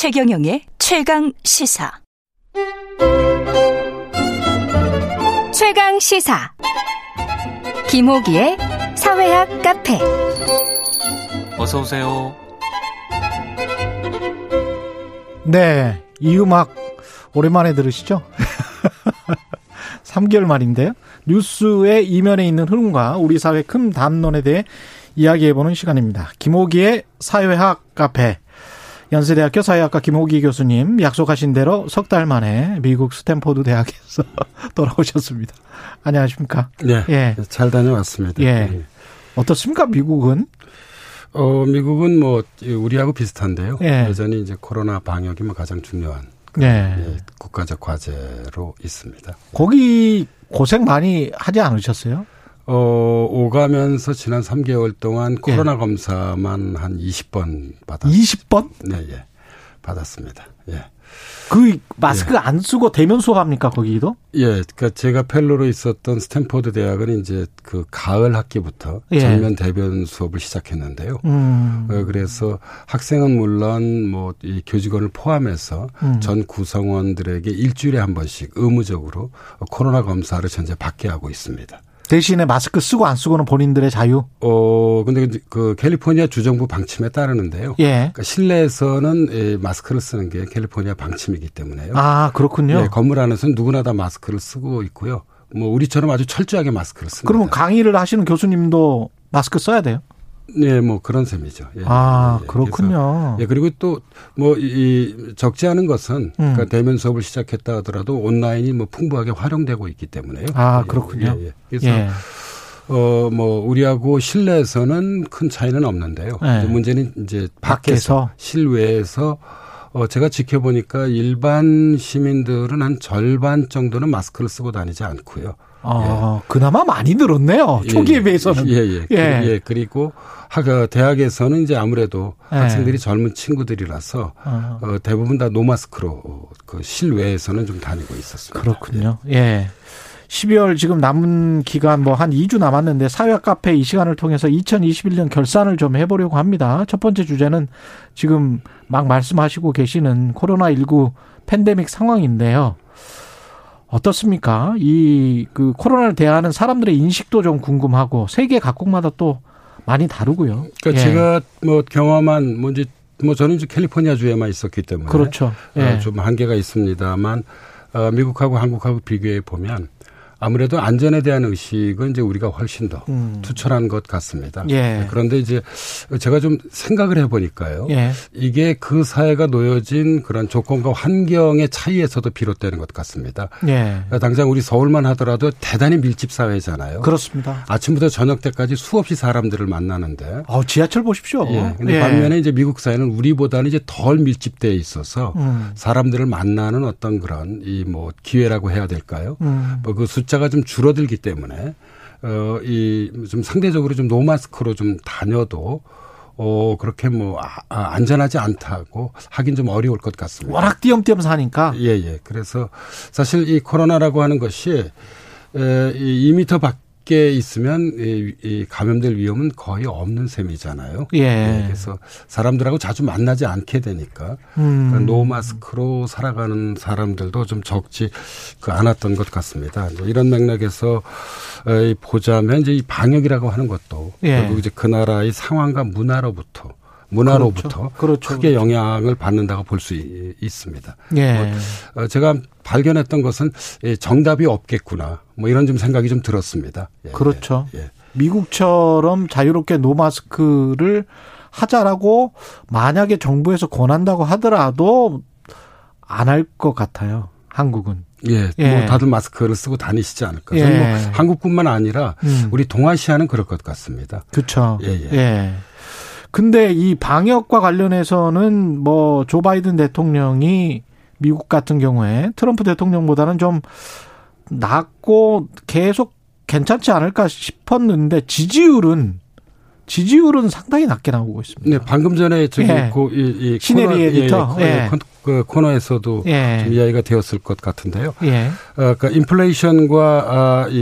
최경영의 최강 시사. 최강 시사. 김호기의 사회학 카페. 어서 오세요. 네, 이 음악 오랜만에 들으시죠? 3개월 만인데요. 뉴스의 이면에 있는 흐름과 우리 사회 큰 담론에 대해 이야기해보는 시간입니다. 김호기의 사회학 카페. 연세대학교 사회학과 김호기 교수님 약속하신 대로 석 달 만에 미국 스탠포드 대학에서 돌아오셨습니다. 안녕하십니까? 네. 예. 잘 다녀왔습니다. 예. 예. 어떻습니까? 미국은? 어, 미국은 뭐 우리하고 비슷한데요. 예. 여전히 이제 코로나 방역이 뭐 가장 중요한 예. 예. 국가적 과제로 있습니다. 거기 고생 많이 하지 않으셨어요? 어, 오가면서 지난 3개월 동안 예. 코로나 예. 검사만 한 20번 받았 20번? 네, 예. 받았습니다. 예. 그 마스크 예. 안 쓰고 대면 수업합니까 거기도? 예, 그러니까 제가 fellow로 있었던 스탠포드 대학은 이제 그 가을 학기부터 예. 전면 대면 수업을 시작했는데요. 음. 어, 그래서 학생은 물론 뭐 이 교직원을 포함해서 음. 전 구성원들에게 일주일에 한 번씩 의무적으로 코로나 검사를 현재 받게 하고 있습니다. 대신에 마스크 쓰고 안 쓰고는 본인들의 자유? 어, 근데 그 캘리포니아 주정부 방침에 따르는데요. 예. 그러니까 실내에서는 예, 마스크를 쓰는 게 캘리포니아 방침이기 때문에요. 아, 그렇군요. 예, 건물 안에서는 누구나 다 마스크를 쓰고 있고요. 뭐 우리처럼 아주 철저하게 마스크를 씁니다. 그러면 강의를 하시는 교수님도 마스크 써야 돼요? 네, 뭐 그런 셈이죠. 예, 아, 예, 그렇군요. 예, 그리고 또 뭐 이 적지 않은 것은 음. 그러니까 대면 수업을 시작했다 하더라도 온라인이 뭐 풍부하게 활용되고 있기 때문에요. 아, 그렇군요. 예, 예. 그래서 예. 어, 뭐, 우리하고 실내에서는 큰 차이는 없는데요. 네. 문제는 이제 밖에서, 밖에서, 실외에서 어, 제가 지켜보니까 일반 시민들은 한 절반 정도는 마스크를 쓰고 다니지 않고요. 아, 예. 그나마 많이 늘었네요. 초기에 예, 비해서는. 예, 예. 예. 예. 그리고 학, 대학에서는 이제 아무래도 예. 학생들이 젊은 친구들이라서 어. 어, 대부분 다 노마스크로 그 실외에서는 좀 다니고 있었습니다. 그렇군요. 예. 예. 12월 지금 남은 기간 뭐 한 2주 남았는데 사회학 카페 이 시간을 통해서 2021년 결산을 좀 해보려고 합니다. 첫 번째 주제는 지금 막 말씀하시고 계시는 코로나19 팬데믹 상황인데요. 어떻습니까? 이 그 코로나를 대하는 사람들의 인식도 좀 궁금하고 세계 각국마다 또 많이 다르고요. 그러니까 예. 제가 뭐 경험한 뭔지 뭐 저는 이제 캘리포니아 주에만 있었기 때문에 그렇죠. 어, 예. 어, 좀 한계가 있습니다만 어, 미국하고 한국하고 비교해 보면 아무래도 안전에 대한 의식은 이제 우리가 훨씬 더 음. 투철한 것 같습니다. 예. 그런데 이제 제가 좀 생각을 해보니까요. 예. 이게 그 사회가 놓여진 그런 조건과 환경의 차이에서도 비롯되는 것 같습니다. 예. 당장 우리 서울만 하더라도 대단히 밀집 사회잖아요. 그렇습니다. 아침부터 저녁 때까지 수없이 사람들을 만나는데. 아, 지하철 보십시오. 예. 근데 예. 반면에 이제 미국 사회는 우리보다는 이제 덜 밀집되어 있어서 음. 사람들을 만나는 어떤 그런 이 뭐 기회라고 해야 될까요? 음. 뭐그 숫 자가 좀 줄어들기 때문에 어, 이 좀 상대적으로 좀 노마스크로 좀 다녀도 어, 그렇게 뭐, 아, 아, 안전하지 않다고 하긴 좀 어려울 것 같습니다. 워낙 띄엄띄엄 사니까. 예, 예. 그래서 사실 이 코로나라고 하는 것이 에, 이 2미터 밖 밖에 있으면 이, 이 감염될 위험은 거의 없는 셈이잖아요. 예. 네, 그래서 사람들하고 자주 만나지 않게 되니까 음. 노마스크로 살아가는 사람들도 좀 적지 그 않았던 것 같습니다. 이런 맥락에서 보자면 이제 이 방역이라고 하는 것도 예. 결국 이제 그 나라의 상황과 문화로부터 문화로부터 그렇죠. 그렇죠. 크게 영향을 받는다고 볼 수 있습니다. 예. 뭐 제가 발견했던 것은 정답이 없겠구나. 뭐 이런 좀 생각이 좀 들었습니다. 예. 그렇죠. 예. 미국처럼 자유롭게 노마스크를 하자라고 만약에 정부에서 권한다고 하더라도 안 할 것 같아요. 한국은. 예, 예, 뭐 다들 마스크를 쓰고 다니시지 않을까. 예. 뭐 한국뿐만 아니라 음. 우리 동아시아는 그럴 것 같습니다. 그렇죠. 예, 예. 예. 근데 이 방역과 관련해서는 뭐 조 바이든 대통령이 미국 같은 경우에 트럼프 대통령보다는 좀 낫고 계속 괜찮지 않을까 싶었는데 지지율은 지지율은 상당히 낮게 나오고 있습니다. 네, 방금 전에 저기 예. 그, 이, 이 시네리 에디터 예, 예, 그 코너에서도 예. 좀 이야기가 되었을 것 같은데요. 예. 어, 그러니까 인플레이션과 아, 이,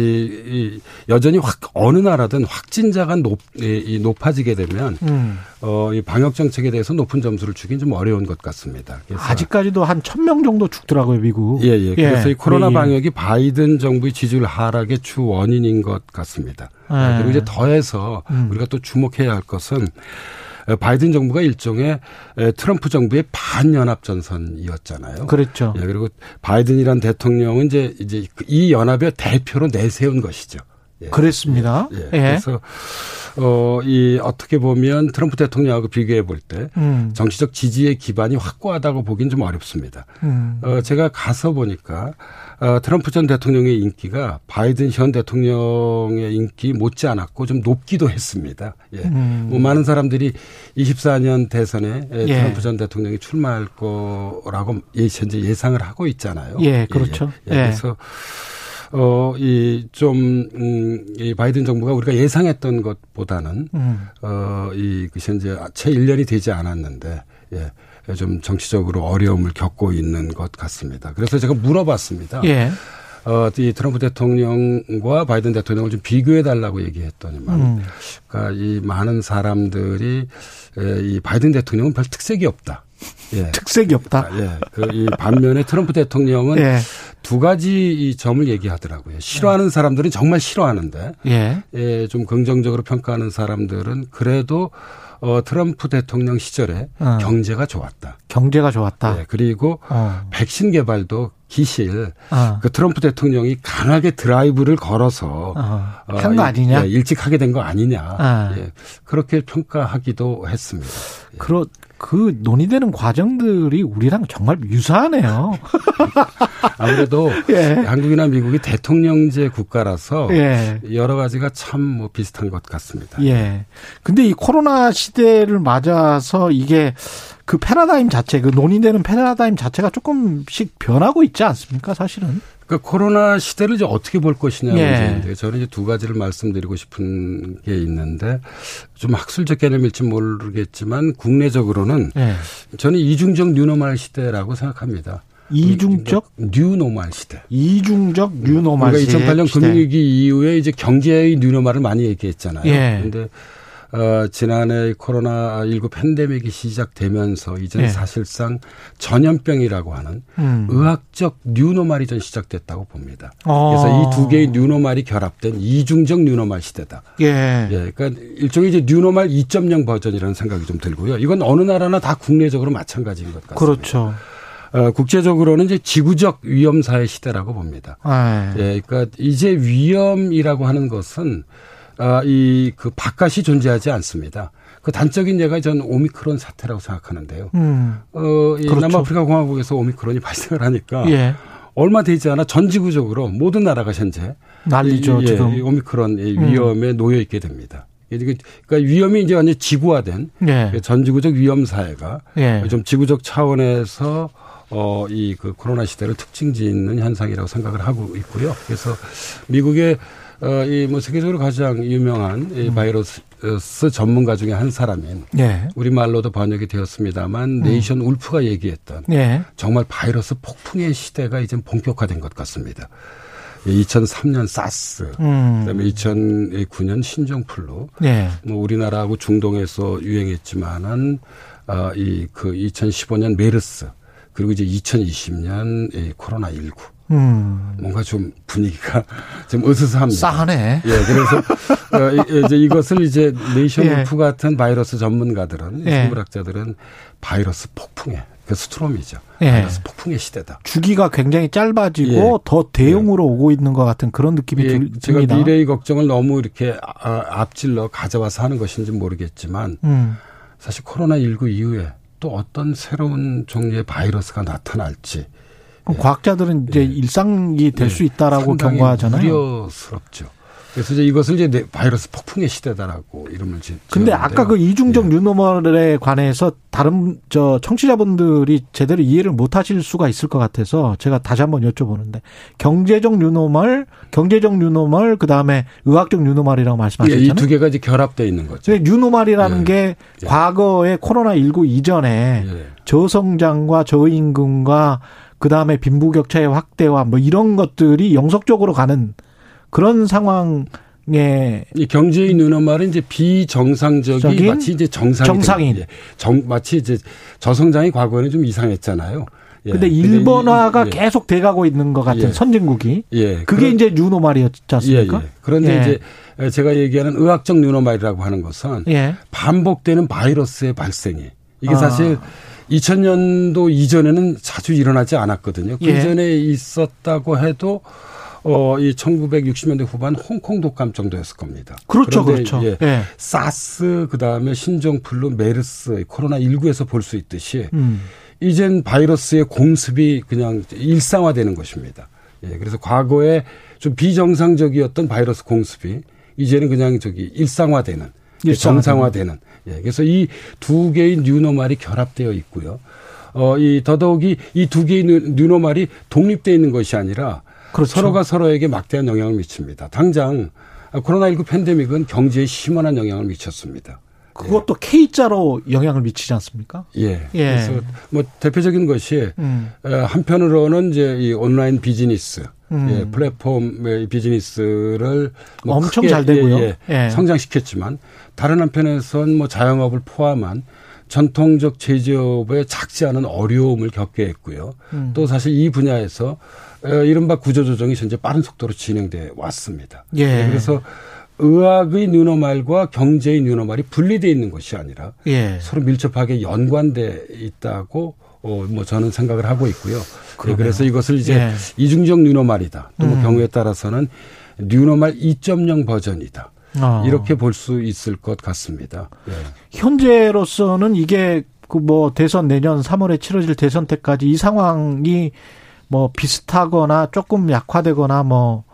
이 여전히 확 어느 나라든 확진자가 높, 이, 이 높아지게 되면 음. 어, 이 방역 정책에 대해서 높은 점수를 주긴 좀 어려운 것 같습니다. 아직까지도 한 천 명 정도 죽더라고요, 미국. 예, 예. 그래서 이 코로나 방역이 바이든 정부의 지지율 하락의 주 원인인 것 같습니다. 예. 그리고 이제 더해서 음. 우리가 또 주목해야 할 것은 바이든 정부가 일종의 트럼프 정부의 반연합 전선이었잖아요. 그렇죠. 예, 그리고 바이든이란 대통령은 이제 이제 이 연합의 대표로 내세운 것이죠. 예. 그랬습니다. 예. 예. 그래서 어, 이 어떻게 보면 트럼프 대통령하고 비교해 볼때 음. 정치적 지지의 기반이 확고하다고 보기는 좀 어렵습니다. 음. 어, 제가 가서 보니까 어, 트럼프 전 대통령의 인기가 바이든 현 대통령의 인기 못지 않았고 좀 높기도 했습니다. 예. 음. 뭐 많은 사람들이 24년 대선에 예. 트럼프 전 대통령이 출마할 거라고 현재 예상을 하고 있잖아요. 예, 그렇죠. 예, 예. 그래서 어, 이, 좀, 음, 이 바이든 정부가 우리가 예상했던 것보다는, 음. 어, 이, 그 현재 채 1년이 되지 않았는데, 예. 좀 정치적으로 어려움을 겪고 있는 것 같습니다. 그래서 제가 물어봤습니다. 예. 어, 이 트럼프 대통령과 바이든 대통령을 좀 비교해 달라고 얘기했더니만, 음. 그러니까 이 많은 사람들이 이 바이든 대통령은 별 특색이 없다. 예. 특색이 없다. 예. 그 이 반면에 트럼프 대통령은 예. 두 가지 이 점을 얘기하더라고요. 싫어하는 사람들은 정말 싫어하는데, 예. 예, 좀 긍정적으로 평가하는 사람들은 그래도 어, 트럼프 대통령 시절에 어. 경제가 좋았다. 경제가 좋았다. 예, 그리고 어. 백신 개발도 기실 어. 그 트럼프 대통령이 강하게 드라이브를 걸어서 어. 한거 아니냐? 예, 일찍 하게 된 거 아니냐? 예, 그렇게 평가하기도 했습니다. 예. 그렇 그 논의되는 과정들이 우리랑 정말 유사하네요. 아무래도 예. 한국이나 미국이 대통령제 국가라서 예. 여러 가지가 참 뭐 비슷한 것 같습니다. 예. 근데 이 코로나 시대를 맞아서 이게 그 패러다임 자체, 그 논의되는 패러다임 자체가 조금씩 변하고 있지 않습니까, 사실은? 그러니까 코로나 시대를 이제 어떻게 볼 것이냐 예. 문제인데 저는 이제 두 가지를 말씀드리고 싶은 게 있는데 좀 학술적 개념일지 모르겠지만 국내적으로는 예. 저는 이중적 new normal 시대라고 생각합니다. 이중적 new normal 시대. 이중적 new normal 시대. 그러니까 2008년 금융위기 이후에 이제 경제의 new normal을 많이 얘기했잖아요. 예. 근데 어, 지난해 코로나 19 팬데믹이 시작되면서 이제는 네. 사실상 전염병이라고 하는 음. 의학적 new normal이 전 시작됐다고 봅니다. 어. 그래서 이 두 개의 new normal이 결합된 이중적 new normal 시대다. 예. 예. 그러니까 일종의 이제 new normal 2.0 버전이라는 생각이 좀 들고요. 이건 어느 나라나 다 국내적으로 마찬가지인 것 같습니다. 그렇죠. 어, 국제적으로는 이제 지구적 위험 사회 시대라고 봅니다. 아. 예. 그러니까 이제 위험이라고 하는 것은 아, 이, 그, 바깥이 존재하지 않습니다. 그 단적인 예가 전 오미크론 사태라고 생각하는데요. 음. 어, 이 그렇죠. 남아프리카 공화국에서 오미크론이 발생을 하니까. 예. 얼마 되지 않아 전 지구적으로 모든 나라가 현재. 난리죠, 이, 예, 지금. 이 오미크론 위험에 음. 놓여 있게 됩니다. 그러니까 위험이 이제 완전 지구화된 예. 전 지구적 위험 사회가 예. 좀 지구적 차원에서 어, 이 그 코로나 시대를 특징 짓는 현상이라고 생각을 하고 있고요. 그래서 미국의 어, 이뭐 세계적으로 가장 유명한 이 음. 바이러스 전문가 중에 한 사람인 네. 우리말로도 번역이 되었습니다만 음. 네이션 울프가 얘기했던 네. 정말 바이러스 폭풍의 시대가 이제 본격화된 것 같습니다. 2003년 사스, 음. 그다음에 2009년 신종플루, 네. 뭐 우리나라하고 중동에서 유행했지만은 어, 이그 2015년 메르스, 그리고 이제 2020년 이 코로나 19. 음. 뭔가 좀 분위기가 좀 으스스합니다. 싸하네. 예, 그래서 어, 이제 이것을 이제 네이선 예. 울프 같은 바이러스 전문가들은 예. 생물학자들은 바이러스 폭풍의 그 storm이죠. 예. 바이러스 폭풍의 시대다. 주기가 굉장히 짧아지고 예. 더 대형으로 예. 오고 있는 것 같은 그런 느낌이 예, 듭니다. 제가 미래의 걱정을 너무 이렇게 아, 앞질러 가져와서 하는 것인지 모르겠지만 음. 사실 코로나 19 이후에 또 어떤 새로운 종류의 바이러스가 나타날지 과학자들은 이제 예. 일상이 될수 예. 있다라고 경고하잖아요. 우려스럽죠. 그래서 이제 이것을 이제 바이러스 폭풍의 시대다라고 이름을 지. 근데 아까 그 이중적 예. new normal에 관해서 다른 저 청취자분들이 제대로 이해를 못 하실 수가 있을 것 같아서 제가 다시 한번 여쭤보는데 경제적 new normal, 경제적 new normal 그 다음에 의학적 new normal이라고 말씀하셨잖아요. 예, 이두 개가 이제 결합되어 있는 거죠. 뉴노멀이라는 예. 게 예. 과거에 코로나 19 이전에 예. 저성장과 저임금과 그 다음에 빈부격차의 확대와 뭐 이런 것들이 영속적으로 가는 그런 상황 이 경제의 누나 말은 이제 비정상적이 마치 이제 정상이 정상인 예. 정 마치 이제 저성장이 과거에는 좀 이상했잖아요. 예. 근데 일본화가 이, 예. 계속 돼가고 있는 것 같은 예. 선진국이 예. 그게 그런, 이제 뉴노말이었지 않습니까? 예, 예. 그런데 이제 제가 얘기하는 의학적 뉴노말이라고 하는 것은 반복되는 바이러스의 발생이 이게 아. 사실 2000년도 이전에는 자주 일어나지 않았거든요. 그 전에 있었다고 해도 어, 이 1960년대 후반 홍콩 독감 정도였을 겁니다. 그렇죠, 그렇죠. 예, 예. 사스, 그 다음에 신종플루, 메르스, 코로나 19에서 볼 수 있듯이 음. 이젠 바이러스의 공습이 그냥 일상화되는 것입니다. 예, 그래서 과거에 좀 비정상적이었던 바이러스 공습이 이제는 그냥 저기 일상화되는, 정상화되는. 예, 그래서 이 두 개의 뉴노말이 결합되어 있고요. 어, 이 더더욱이 이 두 개의 뉴노말이 독립되어 있는 것이 아니라 그렇죠. 서로가 서로에게 막대한 영향을 미칩니다. 당장 코로나19 팬데믹은 경제에 심한 영향을 미쳤습니다. 그것도 예. K자로 영향을 미치지 않습니까? 예. 예. 그래서 뭐 대표적인 것이 음. 한편으로는 이제 이 온라인 비즈니스, 음. 예, 플랫폼 비즈니스를 뭐 엄청 잘 되고요. 예, 예, 예. 성장시켰지만 다른 한편에선 뭐 자영업을 포함한 전통적 제조업에 작지 않은 어려움을 겪게 했고요. 음. 또 사실 이 분야에서 이른바 구조조정이 현재 빠른 속도로 진행돼 왔습니다. 예. 네, 그래서 의학의 뉴노말과 경제의 뉴노말이 분리되어 있는 것이 아니라 예. 서로 밀접하게 연관돼 있다고 어, 뭐 저는 생각을 하고 있고요. 네, 그래서 이것을 이제 예. 이중적 뉴노말이다. 또뭐 음. 경우에 따라서는 뉴노말 2.0 버전이다. 어. 이렇게 볼 수 있을 것 같습니다. 네. 현재로서는 이게 그 뭐 대선 내년 3월에 치러질 대선 때까지 이 상황이 뭐 비슷하거나 조금 약화되거나 뭐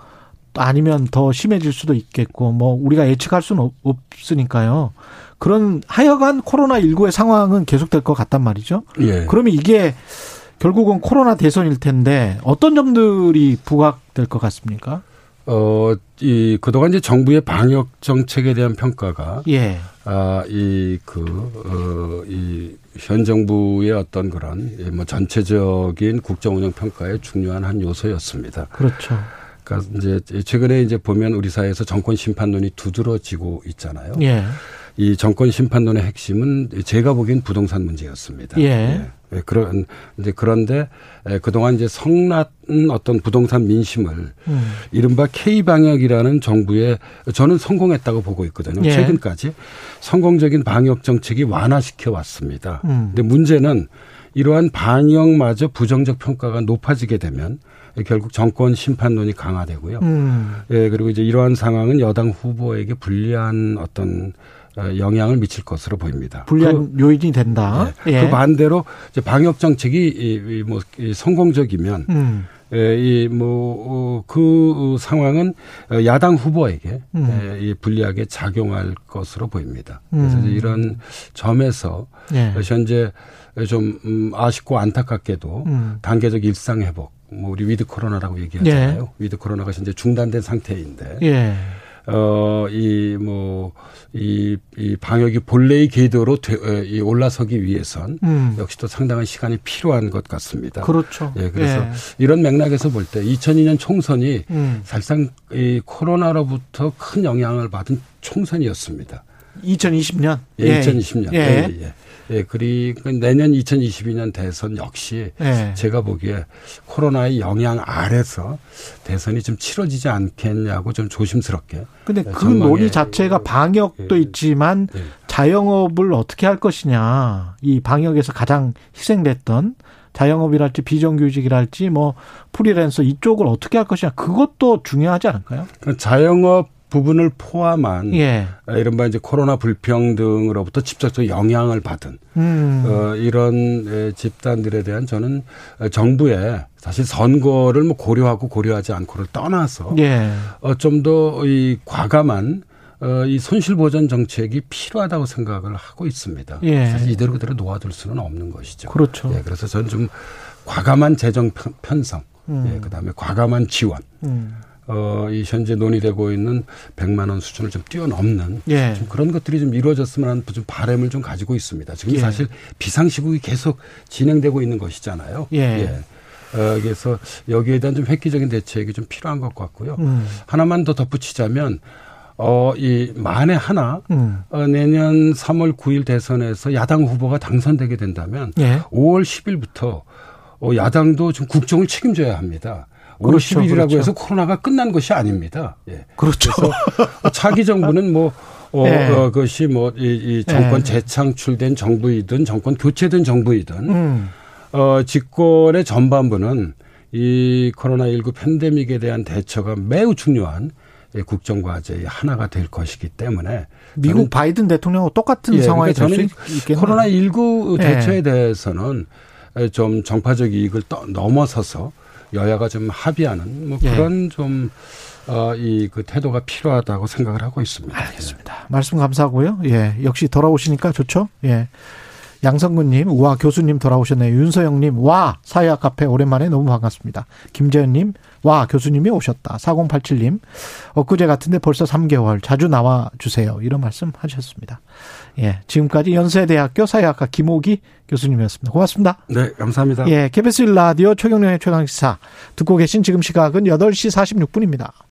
아니면 더 심해질 수도 있겠고 뭐 우리가 예측할 수는 없으니까요. 그런 하여간 코로나 19의 상황은 계속될 것 같단 말이죠. 예. 그러면 이게 결국은 코로나 대선일 텐데 어떤 점들이 부각될 것 같습니까? 어, 이, 그동안 이제 정부의 방역 정책에 대한 평가가. 예. 아, 이, 그, 어, 이, 현 정부의 어떤 그런 뭐 전체적인 국정 운영 평가의 중요한 한 요소였습니다. 그렇죠. 그러니까 이제 최근에 이제 보면 우리 사회에서 정권 심판론이 두드러지고 있잖아요. 예. 이 정권 심판론의 핵심은 제가 보기엔 부동산 문제였습니다. 예. 예. 예 그런 이제 그런데 그동안 이제 성났은 어떤 부동산 민심을 음. 이른바 K 방역이라는 정부의 저는 성공했다고 보고 있거든요. 예. 최근까지 성공적인 방역 정책이 완화시켜 왔습니다. 음. 근데 문제는 이러한 방역마저 부정적 평가가 높아지게 되면 결국 정권 심판론이 강화되고요. 음. 예, 그리고 이제 이러한 상황은 여당 후보에게 불리한 어떤 어, 영향을 미칠 것으로 보입니다. 불리한 그, 요인이 된다. 네. 예. 그 반대로 이제 방역 정책이 이, 뭐이 성공적이면 음. 예, 이뭐그 어, 상황은 야당 후보에게 음. 예, 불리하게 작용할 것으로 보입니다. 그래서 음. 이런 점에서 예. 현재 좀 음, 아쉽고 안타깝게도 음. 단계적 일상 회복, 뭐 우리 with 코로나라고 얘기하잖아요. 예. with 코로나가 현재 중단된 상태인데. 예. 어, 이, 뭐, 이, 이 방역이 본래의 궤도로 되, 이 올라서기 위해선 음. 역시 또 상당한 시간이 필요한 것 같습니다. 그렇죠. 예, 그래서 예. 이런 맥락에서 볼 때 2002년 총선이 음. 사실상 이 코로나로부터 큰 영향을 받은 총선이었습니다. 2020년? 예, 예. 2020년. 예. 예, 예. 예, 그리고 내년 2022년 대선 역시 네. 제가 보기에 코로나의 영향 아래서 대선이 좀 치러지지 않겠냐고 좀 조심스럽게. 근데 그 논의 자체가 방역도 예, 있지만 예. 자영업을 어떻게 할 것이냐. 이 방역에서 가장 희생됐던 자영업이랄지 비정규직이랄지 뭐 프리랜서 이쪽을 어떻게 할 것이냐. 그것도 중요하지 않을까요? 자영업 부분을 포함한 예. 이른바 이제 코로나 불평등으로부터 직접적 영향을 받은 음. 어, 이런 집단들에 대한 저는 정부의 사실 선거를 뭐 고려하고 고려하지 않고를 떠나서 예. 어, 좀 더 이 과감한 어, 이 손실 보전 정책이 필요하다고 생각을 하고 있습니다. 예. 사실 이대로 그대로 놓아둘 수는 없는 것이죠. 그렇죠. 예, 그래서 저는 좀 과감한 재정 편성, 음. 예, 그다음에 과감한 지원. 음. 어, 이 현재 논의되고 있는 100만 원 수준을 좀 뛰어넘는 예. 좀 그런 것들이 좀 이루어졌으면 하는 좀 바람을 좀 가지고 있습니다. 지금 예. 사실 비상 시국이 계속 진행되고 있는 것이잖아요. 예. 예. 어, 그래서 여기에 대한 좀 획기적인 대책이 좀 필요한 것 같고요. 음. 하나만 더 덧붙이자면 어, 이 만에 하나 음. 어, 내년 3월 9일 대선에서 야당 후보가 당선되게 된다면 예. 5월 10일부터 어, 야당도 좀 국정을 책임져야 합니다. 5월 그렇죠, 10일이라고 그렇죠. 해서 코로나가 끝난 것이 아닙니다. 예. 그렇죠. 차기 정부는 뭐 어, 네. 어, 그것이 뭐, 이, 이 정권 네. 재창출된 정부이든 정권 교체된 정부이든, 음. 어, 집권의 전반부는 이 코로나19 팬데믹에 대한 대처가 매우 중요한 국정 과제의 하나가 될 것이기 때문에 미국 바이든 대통령과 똑같은 예, 상황이 그러니까 저는 코로나19 대처에 예. 대해서는 좀 정파적 이익을 넘어서서 여야가 좀 합의하는 뭐 예. 그런 좀 어, 이 그 태도가 필요하다고 생각을 하고 있습니다. 알겠습니다. 말씀 감사하고요. 예. 역시 돌아오시니까 좋죠. 예. 양성근님, 와, 교수님 돌아오셨네요. 윤서영님, 와, 사회학 카페 오랜만에 너무 반갑습니다. 김재현님, 와, 교수님이 오셨다. 4087님, 엊그제 같은데 벌써 3개월 자주 나와 주세요. 이런 말씀 하셨습니다. 예, 지금까지 연세대학교 사회학과 김호기 교수님이었습니다. 고맙습니다. 네, 감사합니다. 예, KBS 라디오 최경련의 최강시사 듣고 계신 지금 시각은 8시 46분입니다.